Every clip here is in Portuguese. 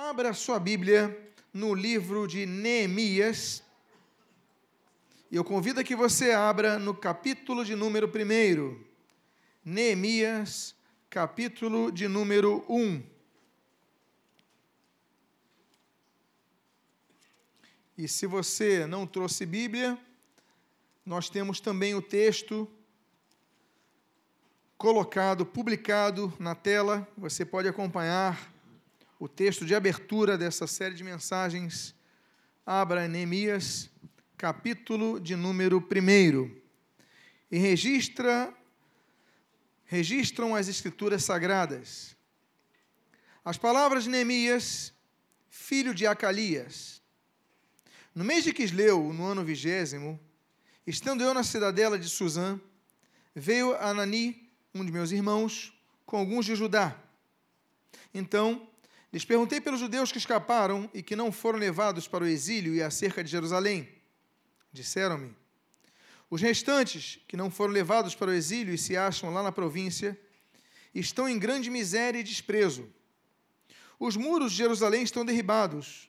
Abra sua Bíblia no livro de Neemias. Eu convido a que você abra no capítulo de número 1. Neemias, capítulo de número 1. E se você não trouxe Bíblia, nós temos também o texto colocado, publicado na tela. Você pode acompanhar o texto de abertura dessa série de mensagens. Abra Neemias, capítulo de número 1. E registra registram as escrituras sagradas. As palavras de Neemias, filho de Acalias. No mês de Quisleu, no ano vigésimo, estando eu na cidadela de Suzã, veio Anani, um de meus irmãos, com alguns de Judá. Então, lhes perguntei pelos judeus que escaparam e que não foram levados para o exílio e acerca de Jerusalém. Disseram-me: Os restantes, que não foram levados para o exílio e se acham lá na província, estão em grande miséria e desprezo. Os muros de Jerusalém estão derribados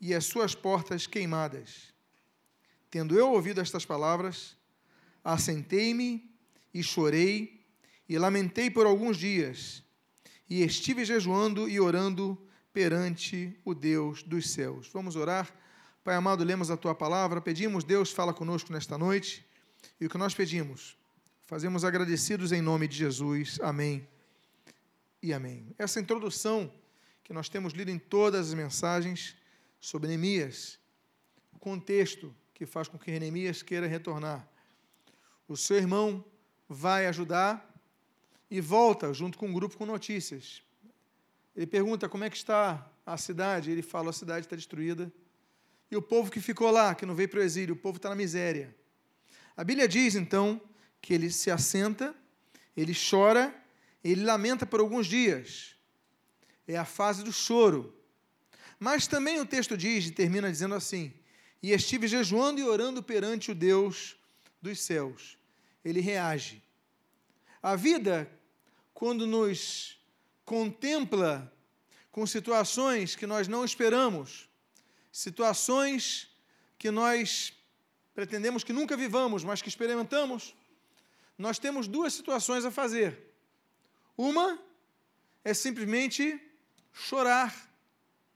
e as suas portas queimadas. Tendo eu ouvido estas palavras, assentei-me e chorei e lamentei por alguns dias e estive jejuando e orando perante o Deus dos céus. Vamos orar. Pai amado, lemos a tua palavra, pedimos, Deus, fala conosco nesta noite. E o que nós pedimos, fazemos agradecidos em nome de Jesus. Amém e amém. Essa introdução que nós temos lido em todas as mensagens sobre Neemias, o contexto que faz com que Neemias queira retornar. O seu irmão vai ajudar e volta junto com um grupo com notícias. Ele pergunta como é que está a cidade. Ele fala: a cidade está destruída. E o povo que ficou lá, que não veio para o exílio, o povo está na miséria. A Bíblia diz então que ele se assenta, ele chora, ele lamenta por alguns dias. É a fase do choro. Mas também o texto diz e termina dizendo assim: E estive jejuando e orando perante o Deus dos céus. Ele reage. A vida quando nos contempla com situações que nós não esperamos, situações que nós pretendemos que nunca vivamos, mas que experimentamos, nós temos duas situações a fazer. Uma é simplesmente chorar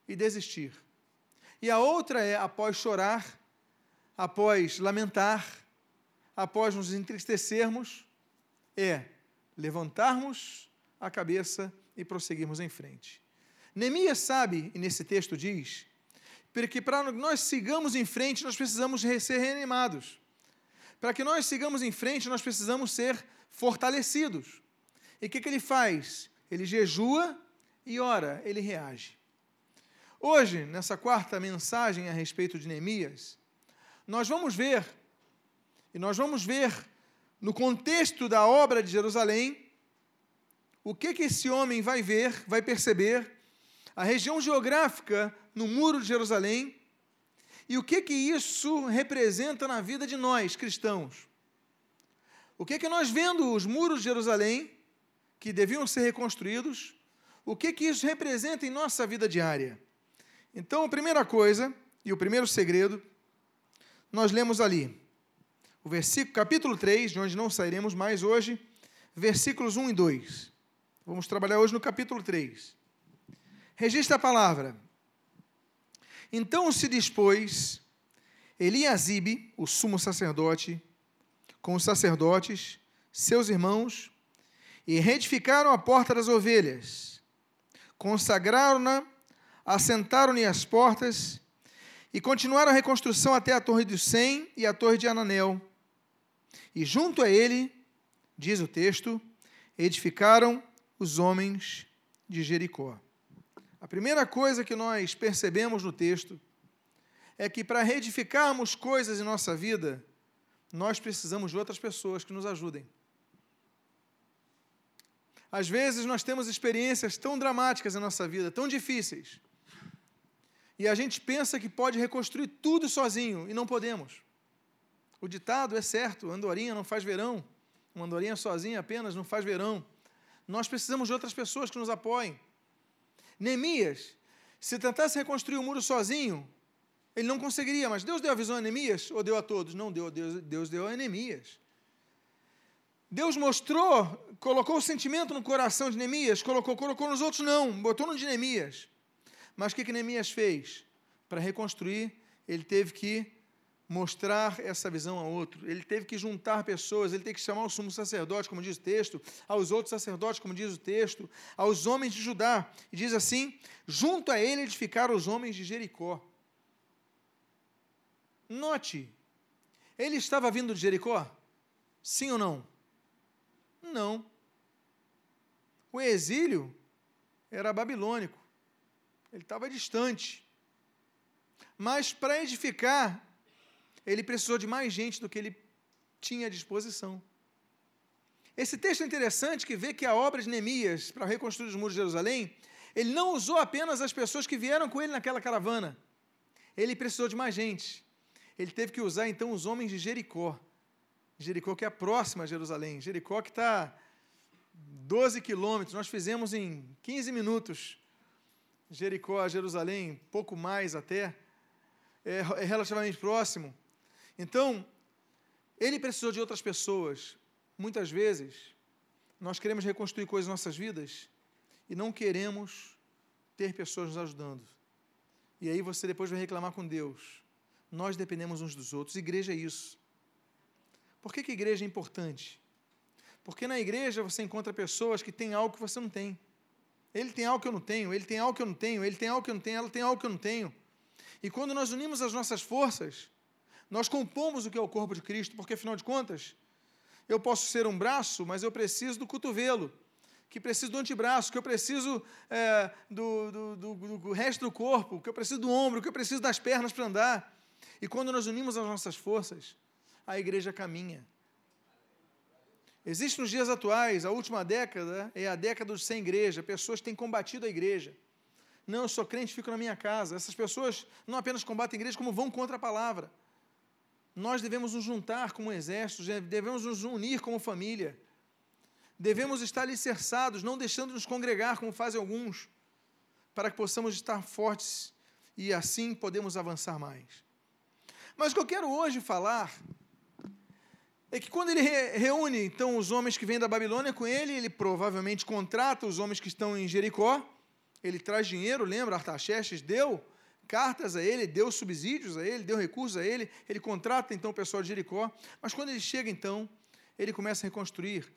e desistir. E a outra é, após chorar, após lamentar, após nos entristecermos, é levantarmos a cabeça e prosseguirmos em frente. Neemias sabe, e nesse texto diz, porque para nós sigamos em frente, nós precisamos ser reanimados. Para que nós sigamos em frente, nós precisamos ser fortalecidos. E o que, que ele faz? Ele jejua e ora, ele reage. Hoje, nessa quarta mensagem a respeito de Neemias, nós vamos ver, e nós vamos ver no contexto da obra de Jerusalém, o que, que esse homem vai ver, vai perceber, a região geográfica no muro de Jerusalém, e o que, que isso representa na vida de nós, cristãos. O que, que nós vendo os muros de Jerusalém, que deviam ser reconstruídos, o que, que isso representa em nossa vida diária? Então, a primeira coisa, e o primeiro segredo, nós lemos ali o versículo, capítulo 3, de onde não sairemos mais hoje, versículos 1 e 2. Vamos trabalhar hoje no capítulo 3. Registra a palavra. Então se dispôs Eliasibe, o sumo sacerdote, com os sacerdotes, seus irmãos, e reedificaram a porta das ovelhas, consagraram-na, assentaram-lhe as portas, e continuaram a reconstrução até a torre do Sem e a torre de Ananel, e junto a ele, diz o texto, edificaram os homens de Jericó. A primeira coisa que nós percebemos no texto é que para reedificarmos coisas em nossa vida, nós precisamos de outras pessoas que nos ajudem. Às vezes nós temos experiências tão dramáticas em nossa vida, tão difíceis, e a gente pensa que pode reconstruir tudo sozinho, e não podemos. O ditado é certo: andorinha não faz verão. Uma andorinha sozinha apenas não faz verão. Nós precisamos de outras pessoas que nos apoiem. Neemias Se tentasse reconstruir o muro sozinho, ele não conseguiria, mas Deus deu a visão a Neemias ou deu a todos? Não deu, Deus, Deus deu a Neemias. Deus mostrou, colocou o sentimento no coração de Neemias, colocou, colocou nos outros não, botou no de Neemias. Mas o que, que Neemias fez? Para reconstruir, ele teve que mostrar essa visão a outro. Ele teve que juntar pessoas, ele teve que chamar o sumo sacerdote, como diz o texto, aos outros sacerdotes, como diz o texto, aos homens de Judá. E diz assim: junto a ele edificaram os homens de Jericó. Note, ele estava vindo de Jericó? Sim ou não? Não. O exílio era babilônico. Ele estava distante. Mas para edificar ele precisou de mais gente do que ele tinha à disposição. Esse texto é interessante que vê que a obra de Neemias para reconstruir os muros de Jerusalém, ele não usou apenas as pessoas que vieram com ele naquela caravana. Ele precisou de mais gente. Ele teve que usar então os homens de Jericó. Jericó que é próxima a Jerusalém. Jericó que está 12 quilômetros. Nós fizemos em 15 minutos. Jericó a Jerusalém, pouco mais até. É, é relativamente próximo. Então, ele precisou de outras pessoas. Muitas vezes, nós queremos reconstruir coisas em nossas vidas e não queremos ter pessoas nos ajudando. E aí você depois vai reclamar com Deus. Nós dependemos uns dos outros. Igreja é isso. Por que, que igreja é importante? Porque na igreja você encontra pessoas que têm algo que você não tem. Ele tem algo que eu não tenho, ele tem algo que eu não tenho, ele tem algo que eu não tenho, ela tem algo que eu não tenho. E quando nós unimos as nossas forças, nós compomos o que é o corpo de Cristo, porque afinal de contas, eu posso ser um braço, mas eu preciso do cotovelo, que preciso do antebraço, que eu preciso é, do, do, do, do resto do corpo, que eu preciso do ombro, que eu preciso das pernas para andar. E quando nós unimos as nossas forças, a igreja caminha. Existe nos dias atuais, a última década é a década sem igreja, pessoas têm combatido a igreja. Não, eu sou crente, fico na minha casa. Essas pessoas não apenas combatem a igreja, como vão contra a palavra nós devemos nos juntar como exército, devemos nos unir como família, devemos estar alicerçados, não deixando de nos congregar, como fazem alguns, para que possamos estar fortes e assim podemos avançar mais. Mas o que eu quero hoje falar é que quando ele reúne então os homens que vêm da Babilônia com ele, ele provavelmente contrata os homens que estão em Jericó, ele traz dinheiro, lembra, Artaxerxes deu cartas a ele, deu subsídios a ele, deu recursos a ele, ele contrata então o pessoal de Jericó, mas quando ele chega então, ele começa a reconstruir.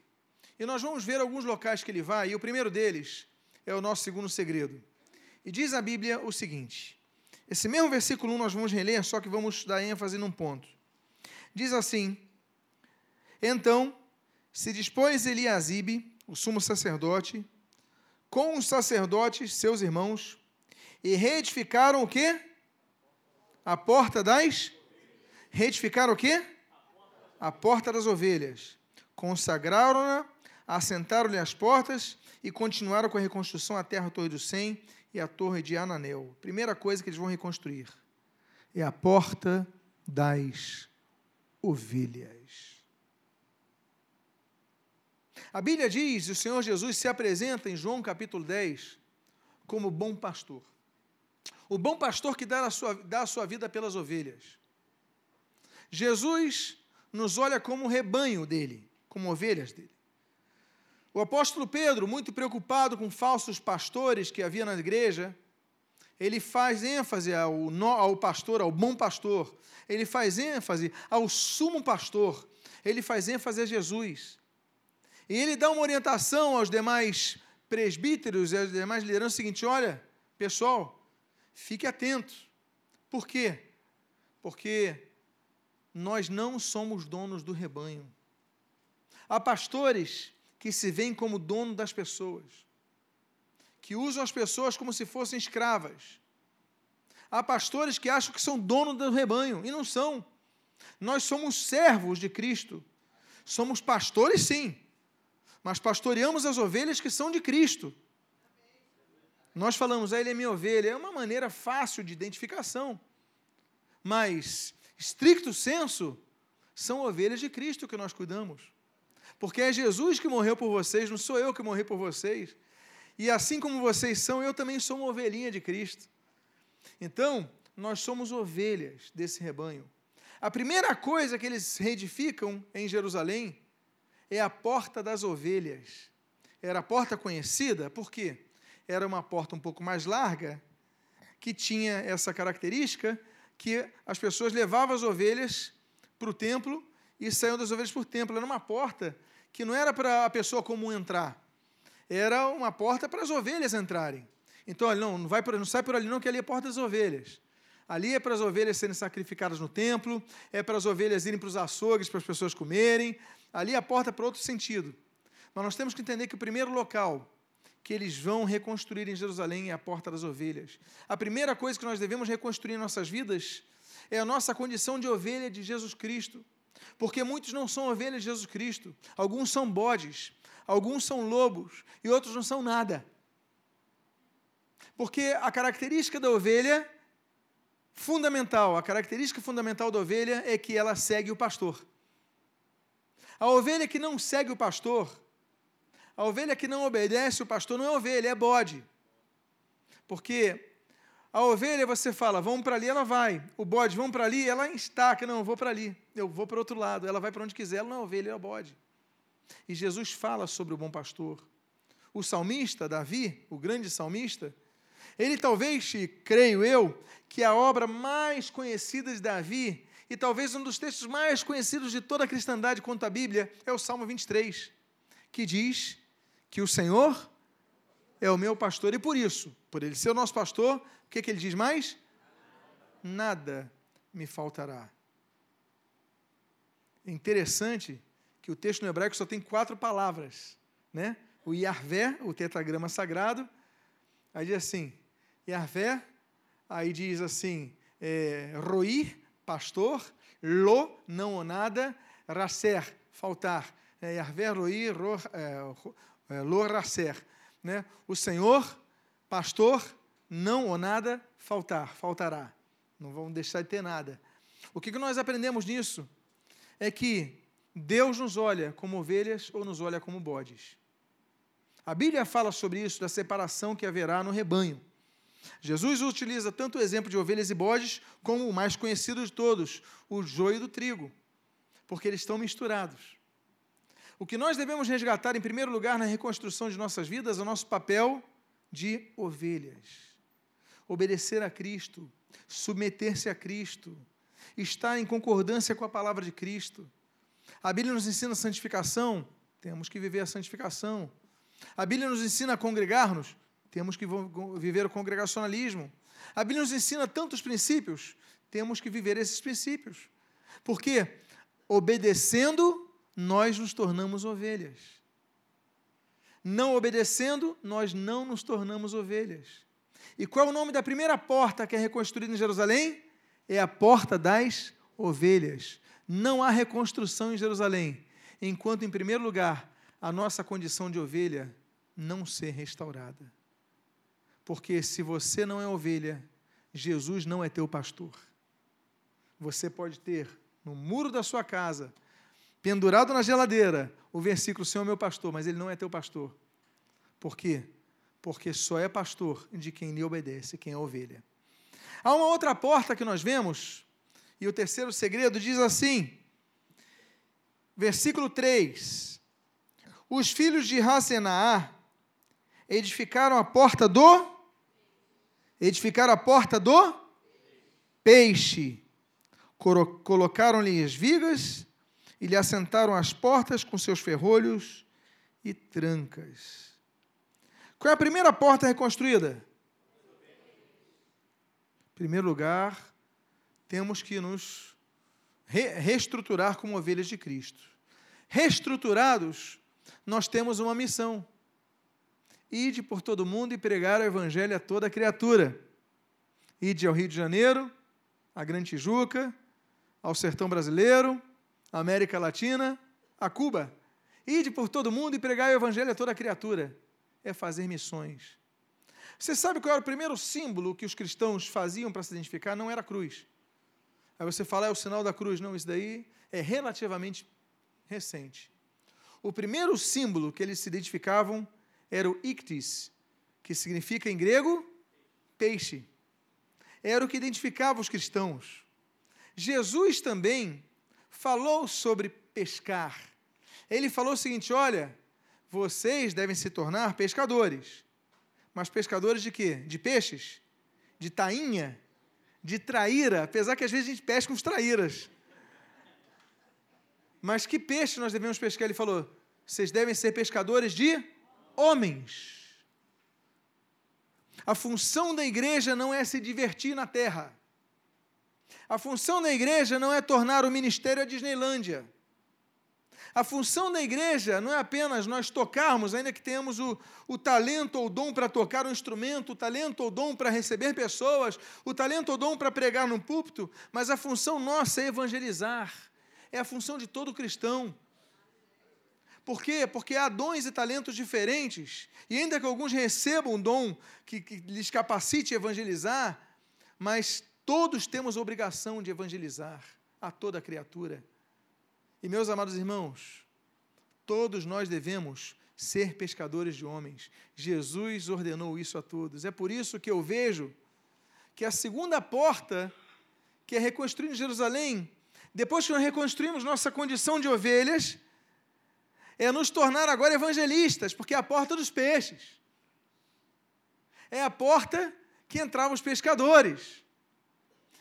E nós vamos ver alguns locais que ele vai, e o primeiro deles é o nosso segundo segredo. E diz a Bíblia o seguinte: esse mesmo versículo 1 nós vamos reler, só que vamos dar ênfase num ponto. Diz assim: Então se dispôs Eliasibe, o sumo sacerdote, com os sacerdotes, seus irmãos, e reedificaram o quê? A porta das. Reedificaram o quê? A porta das ovelhas. Consagraram-na, assentaram-lhe as portas e continuaram com a reconstrução a terra Torre do Sem e a Torre de Ananel. Primeira coisa que eles vão reconstruir é a porta das ovelhas. A Bíblia diz, o Senhor Jesus se apresenta em João capítulo 10 como bom pastor. O bom pastor que dá a sua, dá a sua vida pelas ovelhas. Jesus nos olha como rebanho dele, como ovelhas dele. O apóstolo Pedro, muito preocupado com falsos pastores que havia na igreja, ele faz ênfase ao, ao pastor, ao bom pastor, ele faz ênfase ao sumo pastor, ele faz ênfase a Jesus. E ele dá uma orientação aos demais presbíteros e aos demais lideranças o seguinte: olha, pessoal, Fique atento. Por quê? Porque nós não somos donos do rebanho. Há pastores que se veem como dono das pessoas, que usam as pessoas como se fossem escravas. Há pastores que acham que são donos do rebanho e não são. Nós somos servos de Cristo. Somos pastores, sim, mas pastoreamos as ovelhas que são de Cristo. Nós falamos, ah, ele é minha ovelha, é uma maneira fácil de identificação. Mas, estricto senso, são ovelhas de Cristo que nós cuidamos. Porque é Jesus que morreu por vocês, não sou eu que morri por vocês. E assim como vocês são, eu também sou uma ovelhinha de Cristo. Então, nós somos ovelhas desse rebanho. A primeira coisa que eles reedificam em Jerusalém é a porta das ovelhas. Era a porta conhecida, por quê? Era uma porta um pouco mais larga, que tinha essa característica que as pessoas levavam as ovelhas para o templo e saíam das ovelhas para o templo. Era uma porta que não era para a pessoa comum entrar, era uma porta para as ovelhas entrarem. Então, não, não, vai por, não sai por ali não, que ali é a porta das ovelhas. Ali é para as ovelhas serem sacrificadas no templo, é para as ovelhas irem para os açougues para as pessoas comerem. Ali é a porta para outro sentido. Mas nós temos que entender que o primeiro local que eles vão reconstruir em Jerusalém é a porta das ovelhas. A primeira coisa que nós devemos reconstruir em nossas vidas é a nossa condição de ovelha de Jesus Cristo. Porque muitos não são ovelhas de Jesus Cristo, alguns são bodes, alguns são lobos e outros não são nada. Porque a característica da ovelha fundamental, a característica fundamental da ovelha é que ela segue o pastor. A ovelha que não segue o pastor, a ovelha que não obedece o pastor não é ovelha, é bode. Porque a ovelha você fala, vamos para ali, ela vai. O bode, vamos para ali, ela estaca, não, eu vou para ali. Eu vou para outro lado. Ela vai para onde quiser, ela não é ovelha, é o bode. E Jesus fala sobre o bom pastor. O salmista, Davi, o grande salmista, ele talvez, creio eu, que a obra mais conhecida de Davi, e talvez um dos textos mais conhecidos de toda a cristandade quanto à Bíblia, é o Salmo 23, que diz que o Senhor é o meu pastor, e por isso, por ele ser o nosso pastor, o que, que ele diz mais? Nada me faltará. É interessante que o texto no hebraico só tem quatro palavras, né? O Yahvé, o tetragrama sagrado, aí diz assim, Yahvé, aí diz assim, é, Roi, pastor, Lo, não ou nada, Raser, faltar. É, Yahvé, Roi, ro, é, é, Lo, Raser. Né? O Senhor, pastor, não ou nada faltar, faltará. Não vamos deixar de ter nada. O que nós aprendemos nisso é que Deus nos olha como ovelhas ou nos olha como bodes. A Bíblia fala sobre isso, da separação que haverá no rebanho. Jesus utiliza tanto o exemplo de ovelhas e bodes, como o mais conhecido de todos, o joio do trigo, porque eles estão misturados. O que nós devemos resgatar, em primeiro lugar, na reconstrução de nossas vidas, é o nosso papel de ovelhas obedecer a Cristo, submeter-se a Cristo, estar em concordância com a palavra de Cristo. A Bíblia nos ensina a santificação, temos que viver a santificação. A Bíblia nos ensina a congregar-nos, temos que viver o congregacionalismo. A Bíblia nos ensina tantos princípios, temos que viver esses princípios. Porque obedecendo, nós nos tornamos ovelhas. Não obedecendo, nós não nos tornamos ovelhas. E qual é o nome da primeira porta que é reconstruída em Jerusalém? É a porta das ovelhas. Não há reconstrução em Jerusalém, enquanto, em primeiro lugar, a nossa condição de ovelha não ser restaurada. Porque se você não é ovelha, Jesus não é teu pastor. Você pode ter no muro da sua casa, pendurado na geladeira, o versículo Senhor é meu pastor, mas ele não é teu pastor. Por quê? porque só é pastor de quem lhe obedece, quem é ovelha. Há uma outra porta que nós vemos, e o terceiro segredo diz assim, versículo 3: Os filhos de Rasenaá edificaram a porta do edificaram a porta do peixe. Colocaram-lhe as vigas e lhe assentaram as portas com seus ferrolhos e trancas. Qual é a primeira porta reconstruída? Em primeiro lugar, temos que nos re reestruturar como ovelhas de Cristo. Reestruturados, nós temos uma missão: ide por todo mundo e pregar o evangelho a toda criatura. Ide ao Rio de Janeiro, à Grande Tijuca, ao sertão brasileiro, América Latina, a Cuba. Ide por todo mundo e pregar o evangelho a toda criatura é fazer missões. Você sabe qual era o primeiro símbolo que os cristãos faziam para se identificar? Não era a cruz. Aí você fala, é o sinal da cruz. Não, isso daí é relativamente recente. O primeiro símbolo que eles se identificavam era o ictis, que significa em grego peixe. era o que identificava os cristãos. Jesus também falou sobre pescar. Ele falou o seguinte: olha, vocês devem se tornar pescadores. Mas pescadores de quê? De peixes? De tainha? De traíra? Apesar que às vezes a gente pesca uns traíras. Mas que peixe nós devemos pescar? Ele falou: vocês devem ser pescadores de homens. A função da igreja não é se divertir na terra. A função da igreja não é tornar o ministério a Disneylândia. A função da igreja não é apenas nós tocarmos, ainda que tenhamos o, o talento ou dom para tocar um instrumento, o talento ou dom para receber pessoas, o talento ou dom para pregar num púlpito, mas a função nossa é evangelizar. É a função de todo cristão. Por quê? Porque há dons e talentos diferentes, e ainda que alguns recebam um dom que, que lhes capacite a evangelizar, mas todos temos a obrigação de evangelizar a toda criatura. E meus amados irmãos, todos nós devemos ser pescadores de homens. Jesus ordenou isso a todos. É por isso que eu vejo que a segunda porta, que é reconstruir Jerusalém, depois que nós reconstruímos nossa condição de ovelhas, é nos tornar agora evangelistas, porque é a porta dos peixes. É a porta que entravam os pescadores.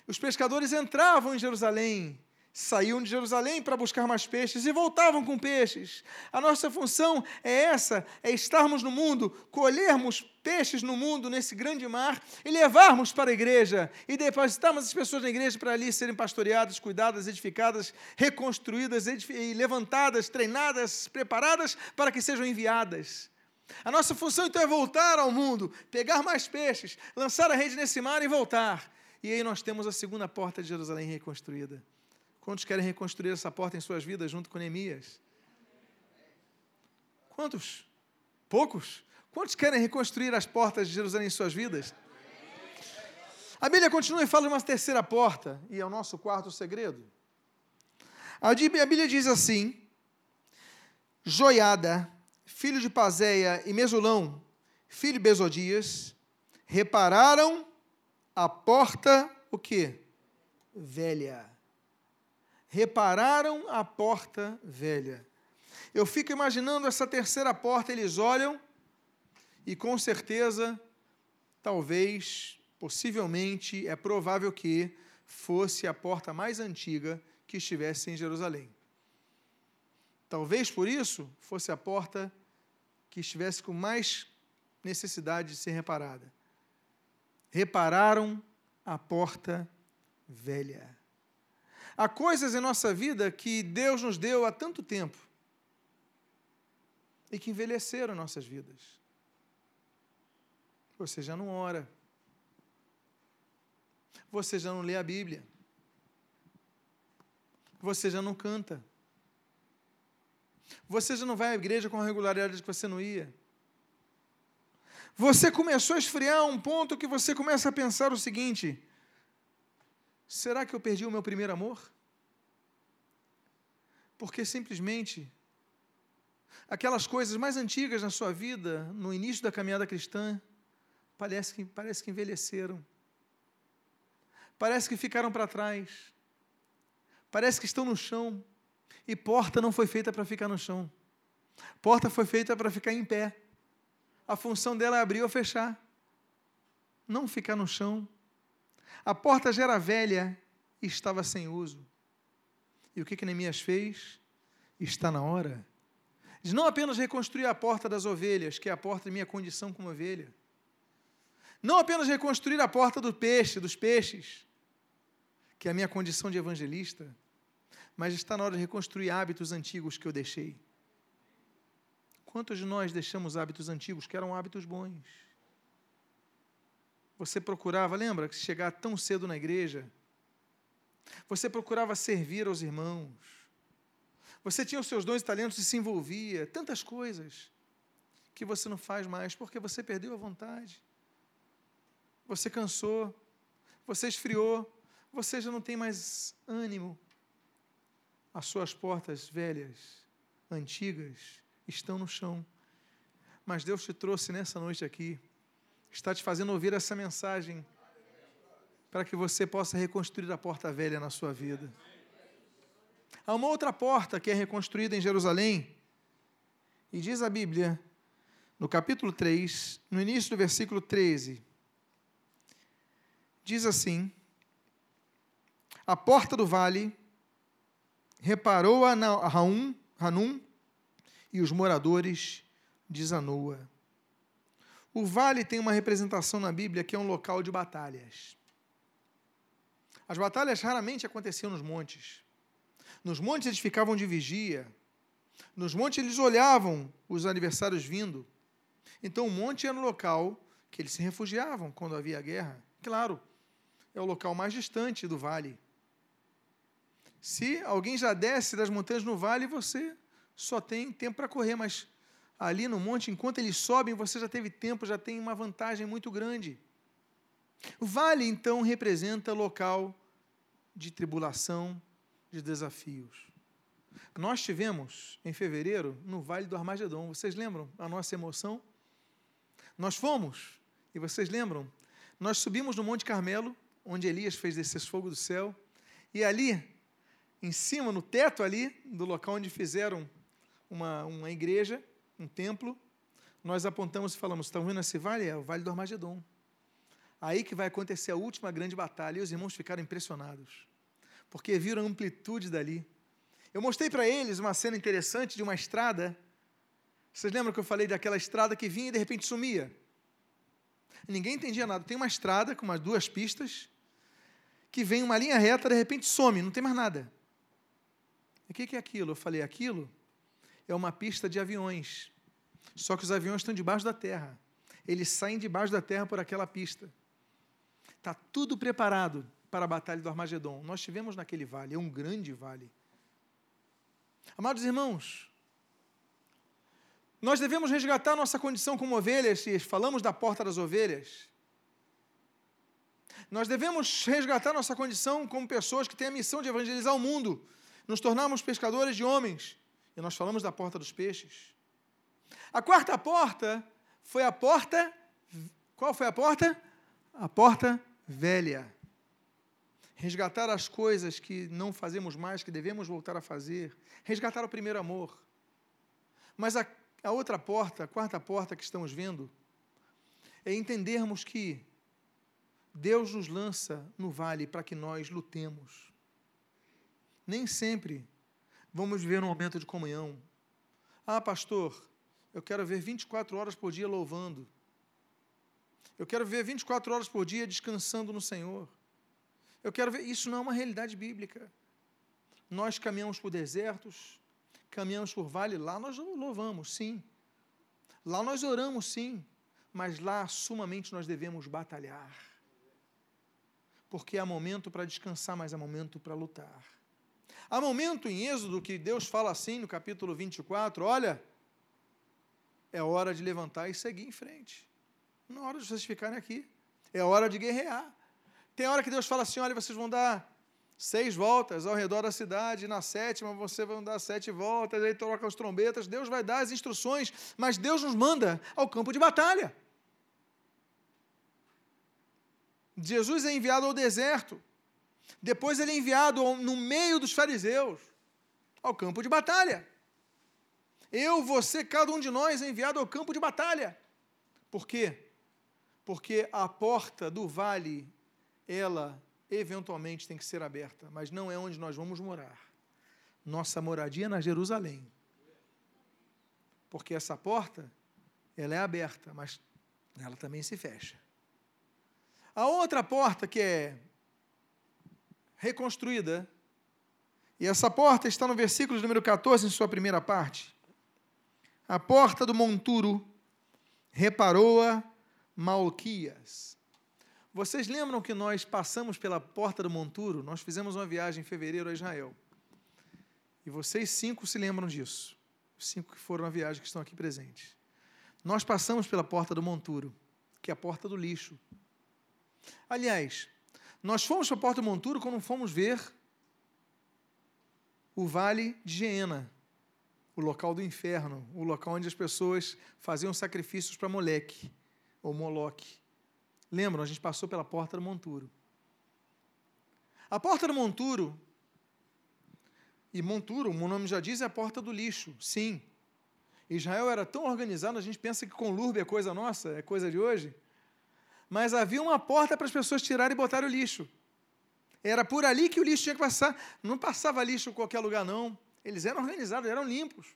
Os pescadores entravam em Jerusalém, saíam de Jerusalém para buscar mais peixes e voltavam com peixes. A nossa função é essa: é estarmos no mundo, colhermos peixes no mundo, nesse grande mar, e levarmos para a igreja, e depositarmos as pessoas na igreja para ali serem pastoreadas, cuidadas, edificadas, reconstruídas, e levantadas, treinadas, preparadas para que sejam enviadas. A nossa função então é voltar ao mundo, pegar mais peixes, lançar a rede nesse mar e voltar. E aí nós temos a segunda porta de Jerusalém reconstruída. Quantos querem reconstruir essa porta em suas vidas junto com Neemias? Quantos? Poucos? Quantos querem reconstruir as portas de Jerusalém em suas vidas? A Bíblia continua e fala de uma terceira porta, e é o nosso quarto segredo. A Bíblia diz assim: Joiada, filho de Pazéia e Mesulão, filho de Besodias, repararam a porta, o que? Velha repararam a porta velha. Eu fico imaginando essa terceira porta, eles olham e com certeza, talvez, possivelmente, é provável que fosse a porta mais antiga que estivesse em Jerusalém. Talvez por isso fosse a porta que estivesse com mais necessidade de ser reparada. Repararam a porta velha. Há coisas em nossa vida que Deus nos deu há tanto tempo e que envelheceram nossas vidas. Você já não ora. Você já não lê a Bíblia. Você já não canta. Você já não vai à igreja com a regularidade que você não ia. Você começou a esfriar a um ponto que você começa a pensar o seguinte: Será que eu perdi o meu primeiro amor? Porque simplesmente aquelas coisas mais antigas na sua vida, no início da caminhada cristã, parece que, parece que envelheceram. Parece que ficaram para trás. Parece que estão no chão. E porta não foi feita para ficar no chão. Porta foi feita para ficar em pé. A função dela é abrir ou fechar. Não ficar no chão. A porta já era velha e estava sem uso. E o que, que Neemias fez? Está na hora de não apenas reconstruir a porta das ovelhas, que é a porta de minha condição como ovelha. Não apenas reconstruir a porta do peixe, dos peixes, que é a minha condição de evangelista, mas está na hora de reconstruir hábitos antigos que eu deixei. Quantos de nós deixamos hábitos antigos que eram hábitos bons? Você procurava, lembra chegar tão cedo na igreja, você procurava servir aos irmãos, você tinha os seus dons e talentos e se envolvia, tantas coisas que você não faz mais porque você perdeu a vontade. Você cansou, você esfriou, você já não tem mais ânimo. As suas portas velhas, antigas, estão no chão. Mas Deus te trouxe nessa noite aqui está te fazendo ouvir essa mensagem para que você possa reconstruir a porta velha na sua vida. Há uma outra porta que é reconstruída em Jerusalém, e diz a Bíblia, no capítulo 3, no início do versículo 13, diz assim: A porta do vale reparou a Raum, Hanum e os moradores de Zanoa. O vale tem uma representação na Bíblia que é um local de batalhas. As batalhas raramente aconteciam nos montes. Nos montes eles ficavam de vigia. Nos montes eles olhavam os adversários vindo. Então o monte era um local que eles se refugiavam quando havia guerra. Claro, é o local mais distante do vale. Se alguém já desce das montanhas no vale, você só tem tempo para correr, mas ali no monte, enquanto eles sobem, você já teve tempo, já tem uma vantagem muito grande. O vale, então, representa local de tribulação, de desafios. Nós tivemos, em fevereiro, no Vale do Armagedon. Vocês lembram a nossa emoção? Nós fomos, e vocês lembram? Nós subimos no Monte Carmelo, onde Elias fez descer fogo do céu, e ali, em cima, no teto ali, do local onde fizeram uma, uma igreja, um templo, nós apontamos e falamos: estão vendo esse vale? É o Vale do Armagedon. Aí que vai acontecer a última grande batalha. E os irmãos ficaram impressionados, porque viram a amplitude dali. Eu mostrei para eles uma cena interessante de uma estrada. Vocês lembram que eu falei daquela estrada que vinha e de repente sumia? Ninguém entendia nada. Tem uma estrada com umas duas pistas, que vem uma linha reta, de repente some, não tem mais nada. E o que é aquilo? Eu falei, aquilo é uma pista de aviões. Só que os aviões estão debaixo da terra. Eles saem debaixo da terra por aquela pista. Está tudo preparado para a batalha do Armagedon. Nós estivemos naquele vale, é um grande vale. Amados irmãos, nós devemos resgatar nossa condição como ovelhas, se falamos da porta das ovelhas. Nós devemos resgatar nossa condição como pessoas que têm a missão de evangelizar o mundo, nos tornarmos pescadores de homens. E nós falamos da porta dos peixes. A quarta porta foi a porta. Qual foi a porta? A porta velha. Resgatar as coisas que não fazemos mais, que devemos voltar a fazer. Resgatar o primeiro amor. Mas a, a outra porta, a quarta porta que estamos vendo, é entendermos que Deus nos lança no vale para que nós lutemos. Nem sempre vamos viver um momento de comunhão. Ah, pastor, eu quero ver 24 horas por dia louvando. Eu quero ver 24 horas por dia descansando no Senhor. Eu quero ver. Isso não é uma realidade bíblica. Nós caminhamos por desertos, caminhamos por vale, lá nós louvamos, sim. Lá nós oramos, sim. Mas lá, sumamente, nós devemos batalhar. Porque há momento para descansar, mas há momento para lutar. Há momento em Êxodo que Deus fala assim no capítulo 24: olha, é hora de levantar e seguir em frente. Não é hora de vocês ficarem aqui. É hora de guerrear. Tem hora que Deus fala assim: olha, vocês vão dar seis voltas ao redor da cidade, na sétima você vai dar sete voltas, aí troca as trombetas. Deus vai dar as instruções, mas Deus nos manda ao campo de batalha. Jesus é enviado ao deserto. Depois ele é enviado no meio dos fariseus, ao campo de batalha. Eu, você, cada um de nós é enviado ao campo de batalha. Por quê? Porque a porta do vale, ela eventualmente tem que ser aberta, mas não é onde nós vamos morar. Nossa moradia é na Jerusalém. Porque essa porta, ela é aberta, mas ela também se fecha. A outra porta que é reconstruída. E essa porta está no versículo número 14, em sua primeira parte. A porta do monturo reparou-a Malquias. Vocês lembram que nós passamos pela porta do monturo? Nós fizemos uma viagem em fevereiro a Israel. E vocês cinco se lembram disso. Os cinco que foram na viagem que estão aqui presentes. Nós passamos pela porta do monturo, que é a porta do lixo. Aliás, nós fomos para Porto Monturo quando fomos ver o Vale de Geena, o local do inferno, o local onde as pessoas faziam sacrifícios para Moleque ou Moloque. Lembram? A gente passou pela porta do Monturo. A porta do monturo, e monturo, o nome já diz, é a porta do lixo, sim. Israel era tão organizado, a gente pensa que conlurbe é coisa nossa, é coisa de hoje. Mas havia uma porta para as pessoas tirarem e botarem o lixo. Era por ali que o lixo tinha que passar. Não passava lixo em qualquer lugar, não. Eles eram organizados, eram limpos.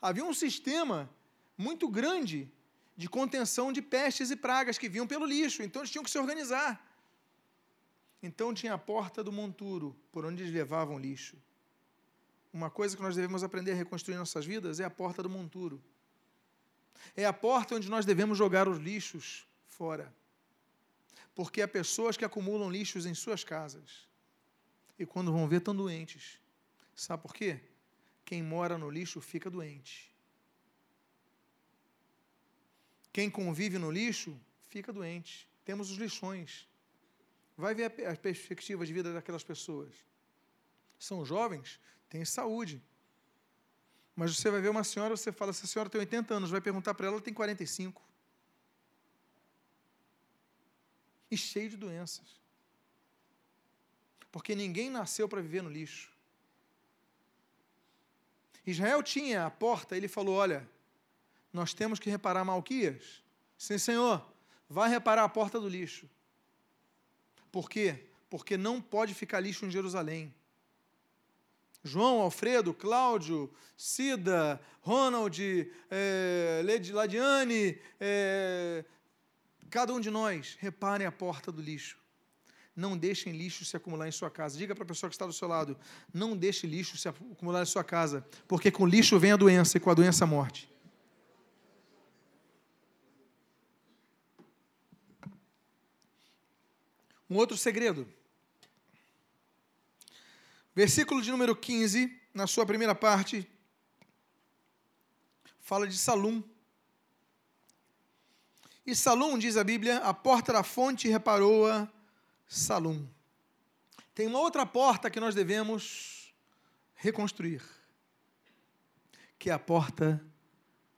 Havia um sistema muito grande de contenção de pestes e pragas que vinham pelo lixo. Então eles tinham que se organizar. Então tinha a porta do monturo, por onde eles levavam lixo. Uma coisa que nós devemos aprender a reconstruir nossas vidas é a porta do monturo. É a porta onde nós devemos jogar os lixos fora. Porque há pessoas que acumulam lixos em suas casas. E quando vão ver, estão doentes. Sabe por quê? Quem mora no lixo fica doente. Quem convive no lixo fica doente. Temos os lixões. Vai ver as perspectivas de vida daquelas pessoas. São jovens, tem saúde. Mas você vai ver uma senhora, você fala, essa senhora tem 80 anos, vai perguntar para ela, ela tem 45. E cheio de doenças. Porque ninguém nasceu para viver no lixo. Israel tinha a porta, ele falou: Olha, nós temos que reparar Malquias. Sim, senhor, vai reparar a porta do lixo. Por quê? Porque não pode ficar lixo em Jerusalém. João, Alfredo, Cláudio, Cida, Ronald, é, Ladiane, é, cada um de nós, reparem a porta do lixo. Não deixem lixo se acumular em sua casa. Diga para a pessoa que está do seu lado: não deixe lixo se acumular em sua casa, porque com lixo vem a doença e com a doença a morte. Um outro segredo Versículo de número 15, na sua primeira parte, fala de Salum. E Salum, diz a Bíblia, a porta da fonte reparou-a Salum. Tem uma outra porta que nós devemos reconstruir, que é a porta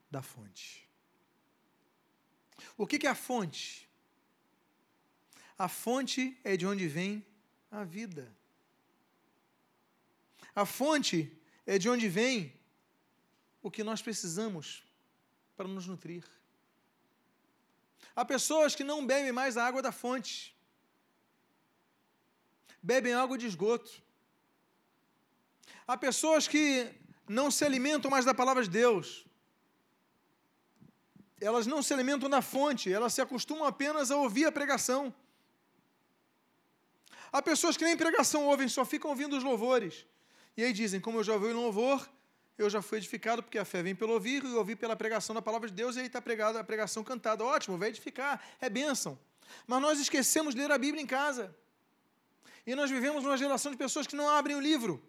da fonte. O que é a fonte? A fonte é de onde vem a vida. A fonte é de onde vem o que nós precisamos para nos nutrir. Há pessoas que não bebem mais a água da fonte, bebem água de esgoto. Há pessoas que não se alimentam mais da palavra de Deus. Elas não se alimentam da fonte, elas se acostumam apenas a ouvir a pregação. Há pessoas que nem pregação ouvem, só ficam ouvindo os louvores. E aí dizem, como eu já ouvi em louvor, eu já fui edificado, porque a fé vem pelo ouvir, e ouvir pela pregação da palavra de Deus, e aí está pregada a pregação cantada. Ótimo, vai edificar, é bênção. Mas nós esquecemos de ler a Bíblia em casa. E nós vivemos uma geração de pessoas que não abrem o livro.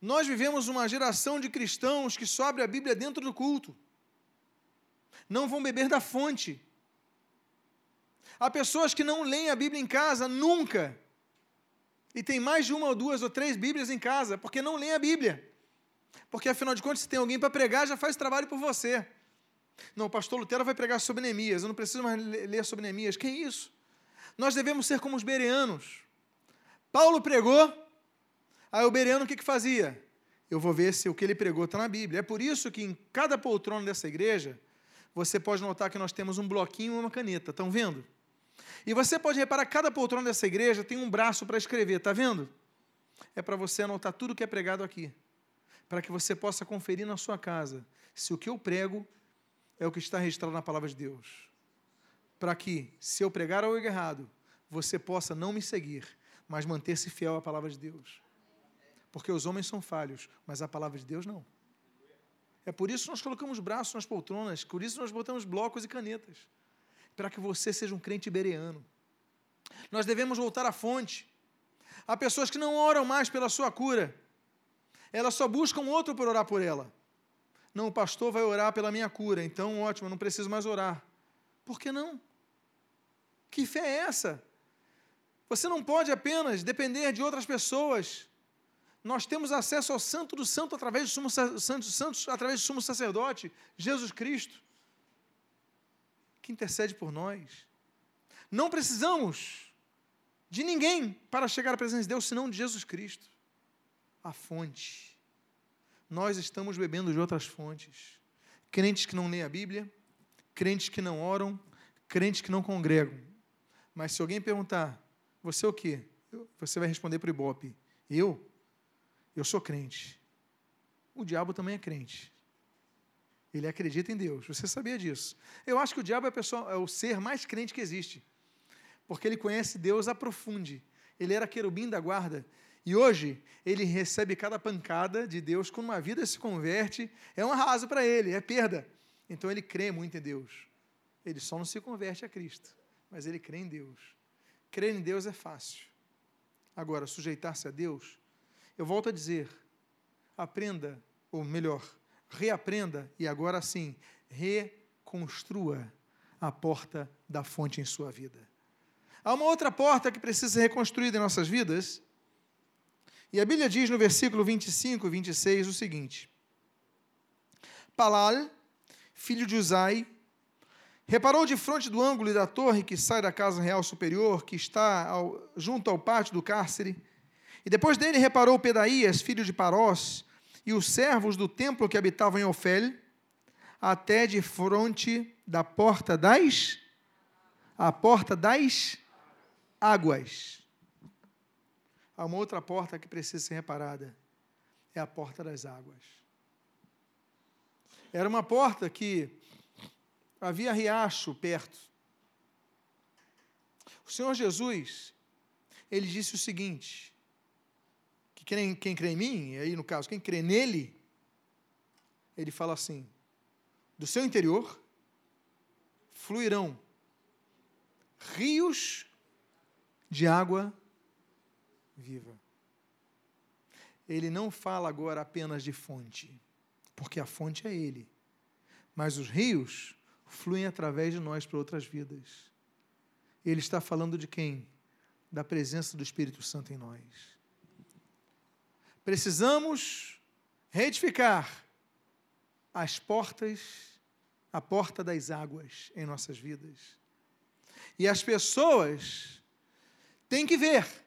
Nós vivemos uma geração de cristãos que só abrem a Bíblia dentro do culto. Não vão beber da fonte. Há pessoas que não leem a Bíblia em casa nunca e tem mais de uma ou duas ou três Bíblias em casa, porque não lê a Bíblia. Porque afinal de contas, se tem alguém para pregar, já faz trabalho por você. Não, o pastor Lutero vai pregar sobre Neemias, eu não preciso mais ler sobre Neemias. Que isso? Nós devemos ser como os bereanos. Paulo pregou, aí o bereano o que, que fazia? Eu vou ver se o que ele pregou está na Bíblia. É por isso que em cada poltrona dessa igreja, você pode notar que nós temos um bloquinho e uma caneta. Estão vendo? E você pode reparar, cada poltrona dessa igreja tem um braço para escrever, está vendo? É para você anotar tudo que é pregado aqui, para que você possa conferir na sua casa se o que eu prego é o que está registrado na palavra de Deus. Para que, se eu pregar algo errado, você possa não me seguir, mas manter-se fiel à palavra de Deus. Porque os homens são falhos, mas a palavra de Deus não. É por isso que nós colocamos braços nas poltronas, por isso nós botamos blocos e canetas para que você seja um crente bereano. Nós devemos voltar à fonte. Há pessoas que não oram mais pela sua cura, elas só buscam outro para orar por ela. Não, o pastor vai orar pela minha cura, então ótimo, não preciso mais orar. Por que não? Que fé é essa? Você não pode apenas depender de outras pessoas. Nós temos acesso ao Santo do Santo através do Sumo Santo, através do Sumo Sacerdote, Jesus Cristo que intercede por nós. Não precisamos de ninguém para chegar à presença de Deus senão de Jesus Cristo, a fonte. Nós estamos bebendo de outras fontes. Crentes que não leem a Bíblia, crentes que não oram, crentes que não congregam. Mas se alguém perguntar, você é o quê? Você vai responder para o Ibope. Eu? Eu sou crente. O diabo também é crente. Ele acredita em Deus. Você sabia disso? Eu acho que o diabo é, pessoa, é o ser mais crente que existe. Porque ele conhece Deus a profunde. Ele era querubim da guarda. E hoje, ele recebe cada pancada de Deus. Quando uma vida se converte, é um arraso para ele, é perda. Então ele crê muito em Deus. Ele só não se converte a Cristo. Mas ele crê em Deus. Crer em Deus é fácil. Agora, sujeitar-se a Deus, eu volto a dizer, aprenda, ou melhor, reaprenda e agora sim, reconstrua a porta da fonte em sua vida. Há uma outra porta que precisa ser reconstruída em nossas vidas. E a Bíblia diz no versículo 25 e 26 o seguinte: Palal, filho de Uzai, reparou de frente do ângulo da torre que sai da casa real superior, que está ao, junto ao pátio do cárcere, e depois dele reparou Pedaías, filho de Parós, e os servos do templo que habitavam em Ofel, até de fronte da porta das a porta das águas. Há uma outra porta que precisa ser reparada. É a porta das águas. Era uma porta que havia riacho perto. O Senhor Jesus, ele disse o seguinte: quem, quem crê em mim, aí no caso, quem crê nele, ele fala assim: do seu interior fluirão rios de água viva. Ele não fala agora apenas de fonte, porque a fonte é ele. Mas os rios fluem através de nós para outras vidas. Ele está falando de quem? Da presença do Espírito Santo em nós. Precisamos retificar as portas, a porta das águas em nossas vidas. E as pessoas têm que ver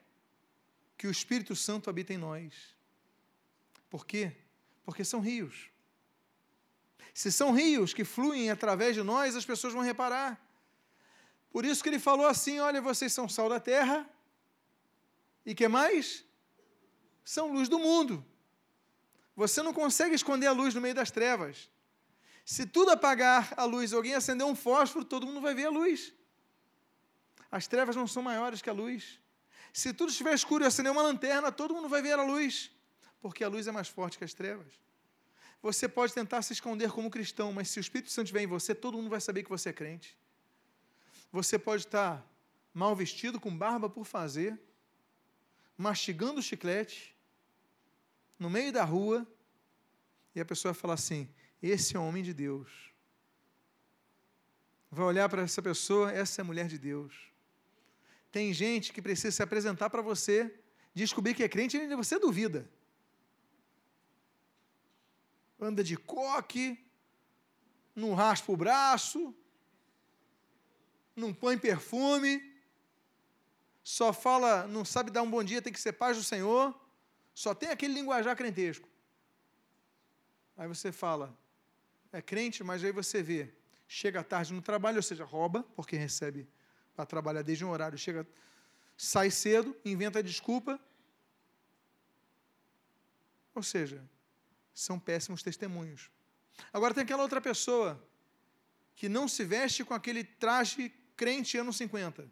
que o Espírito Santo habita em nós. Por quê? Porque são rios. Se são rios que fluem através de nós, as pessoas vão reparar. Por isso que ele falou assim: olha, vocês são sal da terra. E que mais? são luz do mundo. Você não consegue esconder a luz no meio das trevas. Se tudo apagar a luz, alguém acender um fósforo, todo mundo vai ver a luz. As trevas não são maiores que a luz. Se tudo estiver escuro e acender uma lanterna, todo mundo vai ver a luz, porque a luz é mais forte que as trevas. Você pode tentar se esconder como cristão, mas se o Espírito Santo estiver em você, todo mundo vai saber que você é crente. Você pode estar mal vestido, com barba por fazer, mastigando chiclete, no meio da rua e a pessoa vai falar assim: esse é homem de Deus. Vai olhar para essa pessoa, essa é a mulher de Deus. Tem gente que precisa se apresentar para você, descobrir que é crente e você duvida. Anda de coque, não raspa o braço, não põe perfume, só fala, não sabe dar um bom dia, tem que ser paz do Senhor. Só tem aquele linguajar crentesco. Aí você fala, é crente, mas aí você vê, chega tarde no trabalho, ou seja, rouba, porque recebe para trabalhar desde um horário, chega, sai cedo, inventa desculpa. Ou seja, são péssimos testemunhos. Agora tem aquela outra pessoa que não se veste com aquele traje crente anos 50.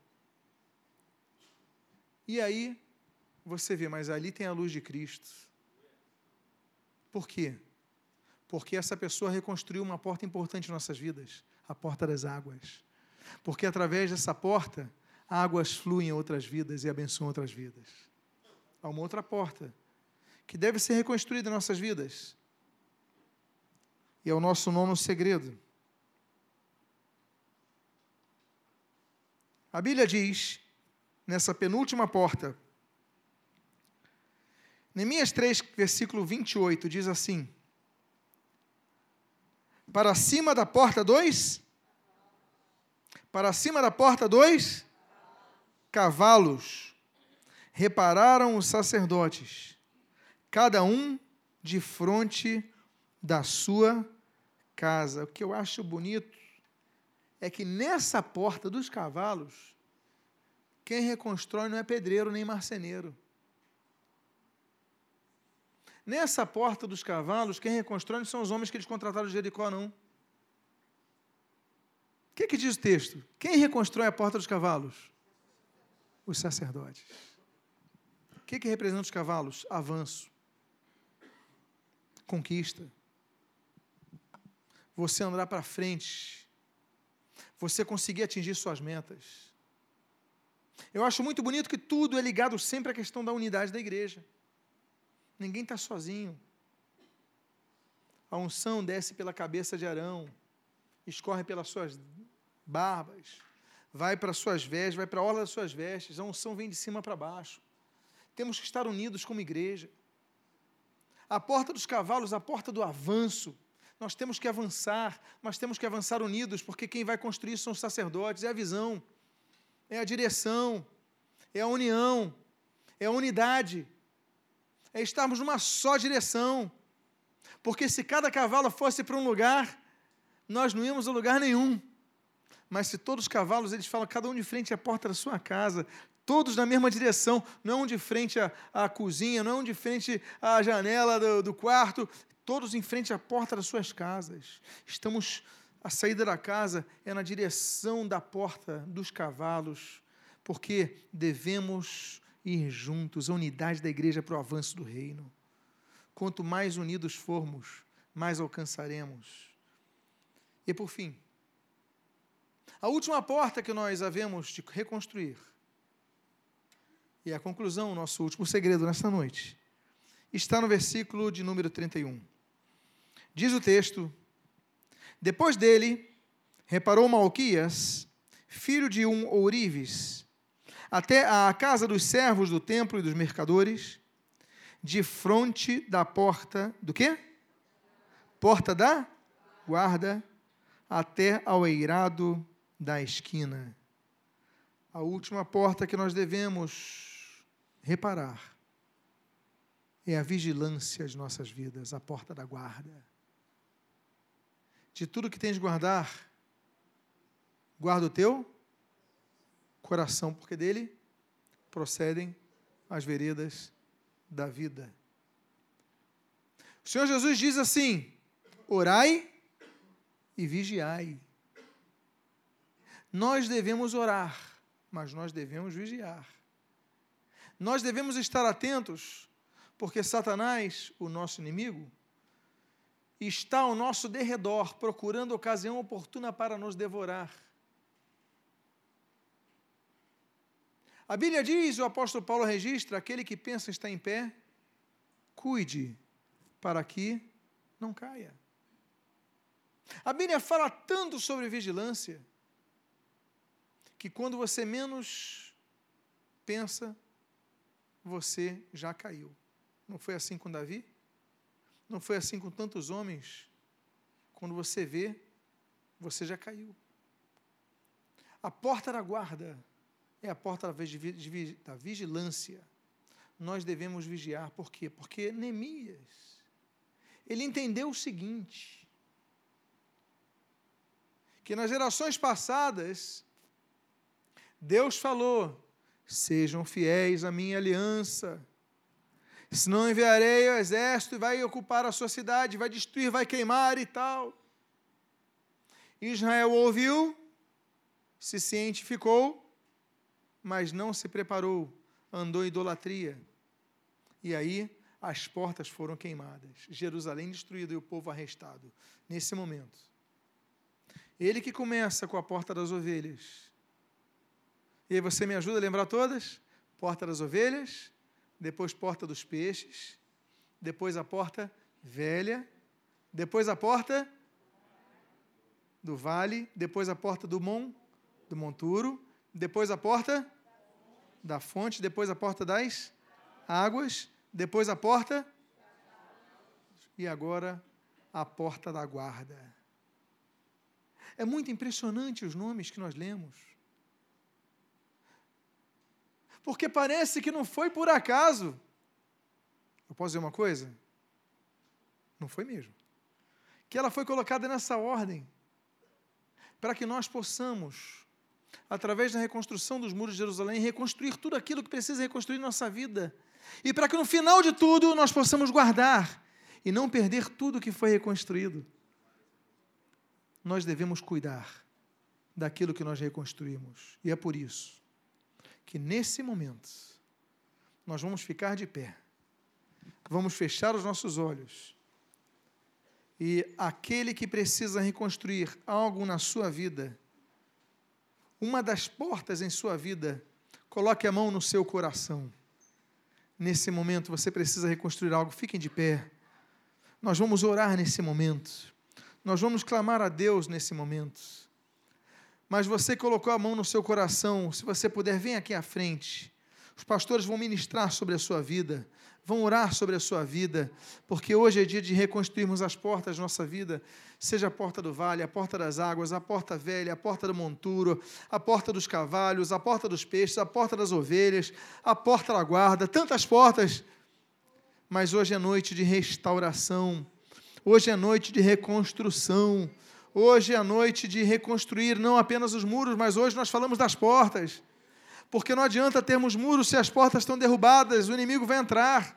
E aí você vê, mas ali tem a luz de Cristo. Por quê? Porque essa pessoa reconstruiu uma porta importante em nossas vidas a porta das águas. Porque através dessa porta, águas fluem em outras vidas e abençoam outras vidas. Há uma outra porta que deve ser reconstruída em nossas vidas. E é o nosso nono segredo. A Bíblia diz, nessa penúltima porta, Neemias 3, versículo 28 diz assim: Para cima da porta dois, para cima da porta dois cavalos repararam os sacerdotes, cada um de frente da sua casa. O que eu acho bonito é que nessa porta dos cavalos, quem reconstrói não é pedreiro nem marceneiro. Nessa porta dos cavalos, quem reconstrói não são os homens que eles contrataram de Jericó, não. Que, que diz o texto? Quem reconstrói a porta dos cavalos? Os sacerdotes. O que, que representa os cavalos? Avanço. Conquista. Você andar para frente. Você conseguir atingir suas metas. Eu acho muito bonito que tudo é ligado sempre à questão da unidade da igreja. Ninguém está sozinho. A unção desce pela cabeça de Arão, escorre pelas suas barbas, vai para suas vestes, vai para a orla das suas vestes. A unção vem de cima para baixo. Temos que estar unidos como igreja. A porta dos cavalos, a porta do avanço. Nós temos que avançar, mas temos que avançar unidos, porque quem vai construir são os sacerdotes, é a visão, é a direção, é a união, é a unidade é estarmos numa só direção. Porque se cada cavalo fosse para um lugar, nós não íamos a lugar nenhum. Mas se todos os cavalos, eles falam, cada um de frente à porta da sua casa, todos na mesma direção, não é um de frente à, à cozinha, não é um de frente à janela do, do quarto, todos em frente à porta das suas casas. Estamos, a saída da casa é na direção da porta dos cavalos, porque devemos ir juntos, a unidade da igreja para o avanço do reino. Quanto mais unidos formos, mais alcançaremos. E por fim, a última porta que nós havemos de reconstruir, e a conclusão, nosso último segredo nesta noite, está no versículo de número 31. Diz o texto: Depois dele, reparou Malquias, filho de um ourives, até a casa dos servos do templo e dos mercadores, de frente da porta do quê? Porta da guarda, até ao eirado da esquina. A última porta que nós devemos reparar é a vigilância de nossas vidas, a porta da guarda. De tudo que tens de guardar, guarda o teu coração, porque dele procedem as veredas da vida. O Senhor Jesus diz assim: orai e vigiai. Nós devemos orar, mas nós devemos vigiar. Nós devemos estar atentos, porque Satanás, o nosso inimigo, está ao nosso derredor, procurando ocasião oportuna para nos devorar. A Bíblia diz, o apóstolo Paulo registra: aquele que pensa estar em pé, cuide para que não caia. A Bíblia fala tanto sobre vigilância que quando você menos pensa, você já caiu. Não foi assim com Davi? Não foi assim com tantos homens? Quando você vê, você já caiu. A porta da guarda é a porta da vigilância. Nós devemos vigiar, por quê? Porque Neemias, ele entendeu o seguinte: que nas gerações passadas, Deus falou: sejam fiéis à minha aliança, senão enviarei o exército e vai ocupar a sua cidade, vai destruir, vai queimar e tal. Israel ouviu, se cientificou, mas não se preparou, andou em idolatria. E aí as portas foram queimadas, Jerusalém destruída e o povo arrestado. Nesse momento, ele que começa com a porta das ovelhas. E aí você me ajuda a lembrar todas? Porta das ovelhas, depois porta dos peixes, depois a porta velha, depois a porta do vale, depois a porta do mon, do monturo, depois a porta da fonte, depois a porta das águas, depois a porta e agora a porta da guarda. É muito impressionante os nomes que nós lemos. Porque parece que não foi por acaso. Eu posso dizer uma coisa? Não foi mesmo. Que ela foi colocada nessa ordem para que nós possamos, através da reconstrução dos muros de Jerusalém, reconstruir tudo aquilo que precisa reconstruir nossa vida. E para que no final de tudo nós possamos guardar e não perder tudo que foi reconstruído. Nós devemos cuidar daquilo que nós reconstruímos. E é por isso que nesse momento nós vamos ficar de pé, vamos fechar os nossos olhos e aquele que precisa reconstruir algo na sua vida, uma das portas em sua vida, coloque a mão no seu coração. Nesse momento você precisa reconstruir algo, fiquem de pé. Nós vamos orar nesse momento. Nós vamos clamar a Deus nesse momento mas você colocou a mão no seu coração, se você puder, vem aqui à frente. Os pastores vão ministrar sobre a sua vida, vão orar sobre a sua vida, porque hoje é dia de reconstruirmos as portas da nossa vida, seja a porta do vale, a porta das águas, a porta velha, a porta do monturo, a porta dos cavalos, a porta dos peixes, a porta das ovelhas, a porta da guarda, tantas portas. Mas hoje é noite de restauração, hoje é noite de reconstrução. Hoje é a noite de reconstruir não apenas os muros, mas hoje nós falamos das portas. Porque não adianta termos muros se as portas estão derrubadas, o inimigo vai entrar.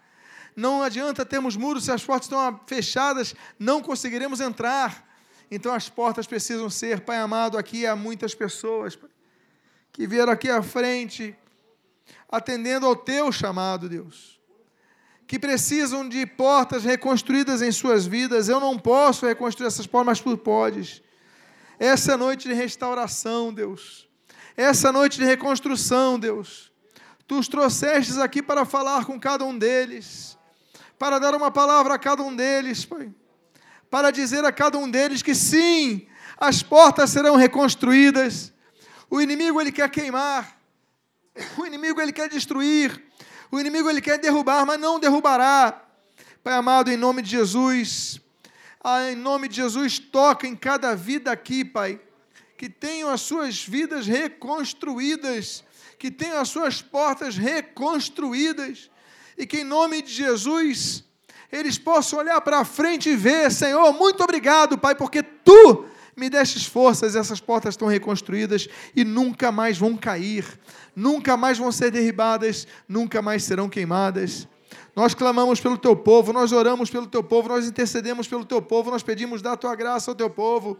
Não adianta termos muros se as portas estão fechadas, não conseguiremos entrar. Então as portas precisam ser, Pai amado, aqui há muitas pessoas que vieram aqui à frente, atendendo ao teu chamado, Deus que precisam de portas reconstruídas em suas vidas. Eu não posso reconstruir essas portas, mas tu podes. Essa noite de restauração, Deus. Essa noite de reconstrução, Deus. Tu os trouxestes aqui para falar com cada um deles, para dar uma palavra a cada um deles, Pai. Para dizer a cada um deles que sim, as portas serão reconstruídas. O inimigo ele quer queimar. O inimigo ele quer destruir o inimigo ele quer derrubar, mas não derrubará. Pai amado, em nome de Jesus, ah, em nome de Jesus, toca em cada vida aqui, Pai, que tenham as suas vidas reconstruídas, que tenham as suas portas reconstruídas, e que em nome de Jesus eles possam olhar para frente e ver, Senhor, muito obrigado, Pai, porque tu me destes forças, essas portas estão reconstruídas e nunca mais vão cair, nunca mais vão ser derribadas, nunca mais serão queimadas. Nós clamamos pelo teu povo, nós oramos pelo teu povo, nós intercedemos pelo teu povo, nós pedimos da tua graça ao teu povo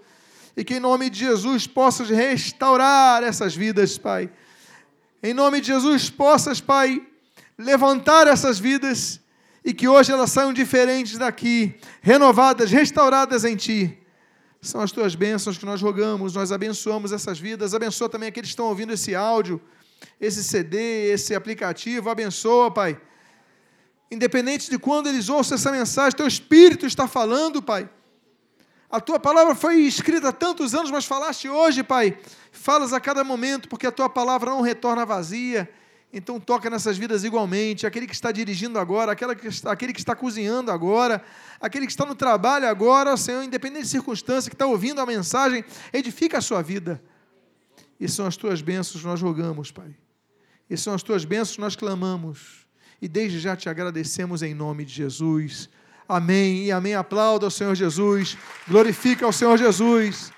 e que em nome de Jesus possas restaurar essas vidas, Pai. Em nome de Jesus possas, Pai, levantar essas vidas e que hoje elas saiam diferentes daqui, renovadas, restauradas em Ti. São as tuas bênçãos que nós rogamos, nós abençoamos essas vidas, abençoa também aqueles que estão ouvindo esse áudio, esse CD, esse aplicativo, abençoa, Pai. Independente de quando eles ouçam essa mensagem, teu Espírito está falando, Pai. A tua palavra foi escrita há tantos anos, mas falaste hoje, Pai. Falas a cada momento, porque a tua palavra não retorna vazia. Então toca nessas vidas igualmente, aquele que está dirigindo agora, aquela que está, aquele que está cozinhando agora, aquele que está no trabalho agora, Senhor, independente de circunstância, que está ouvindo a mensagem, edifica a sua vida. E são as tuas bênçãos nós rogamos, Pai. E são as tuas bênçãos nós clamamos. E desde já te agradecemos em nome de Jesus. Amém e amém. Aplauda ao Senhor Jesus. Glorifica ao Senhor Jesus.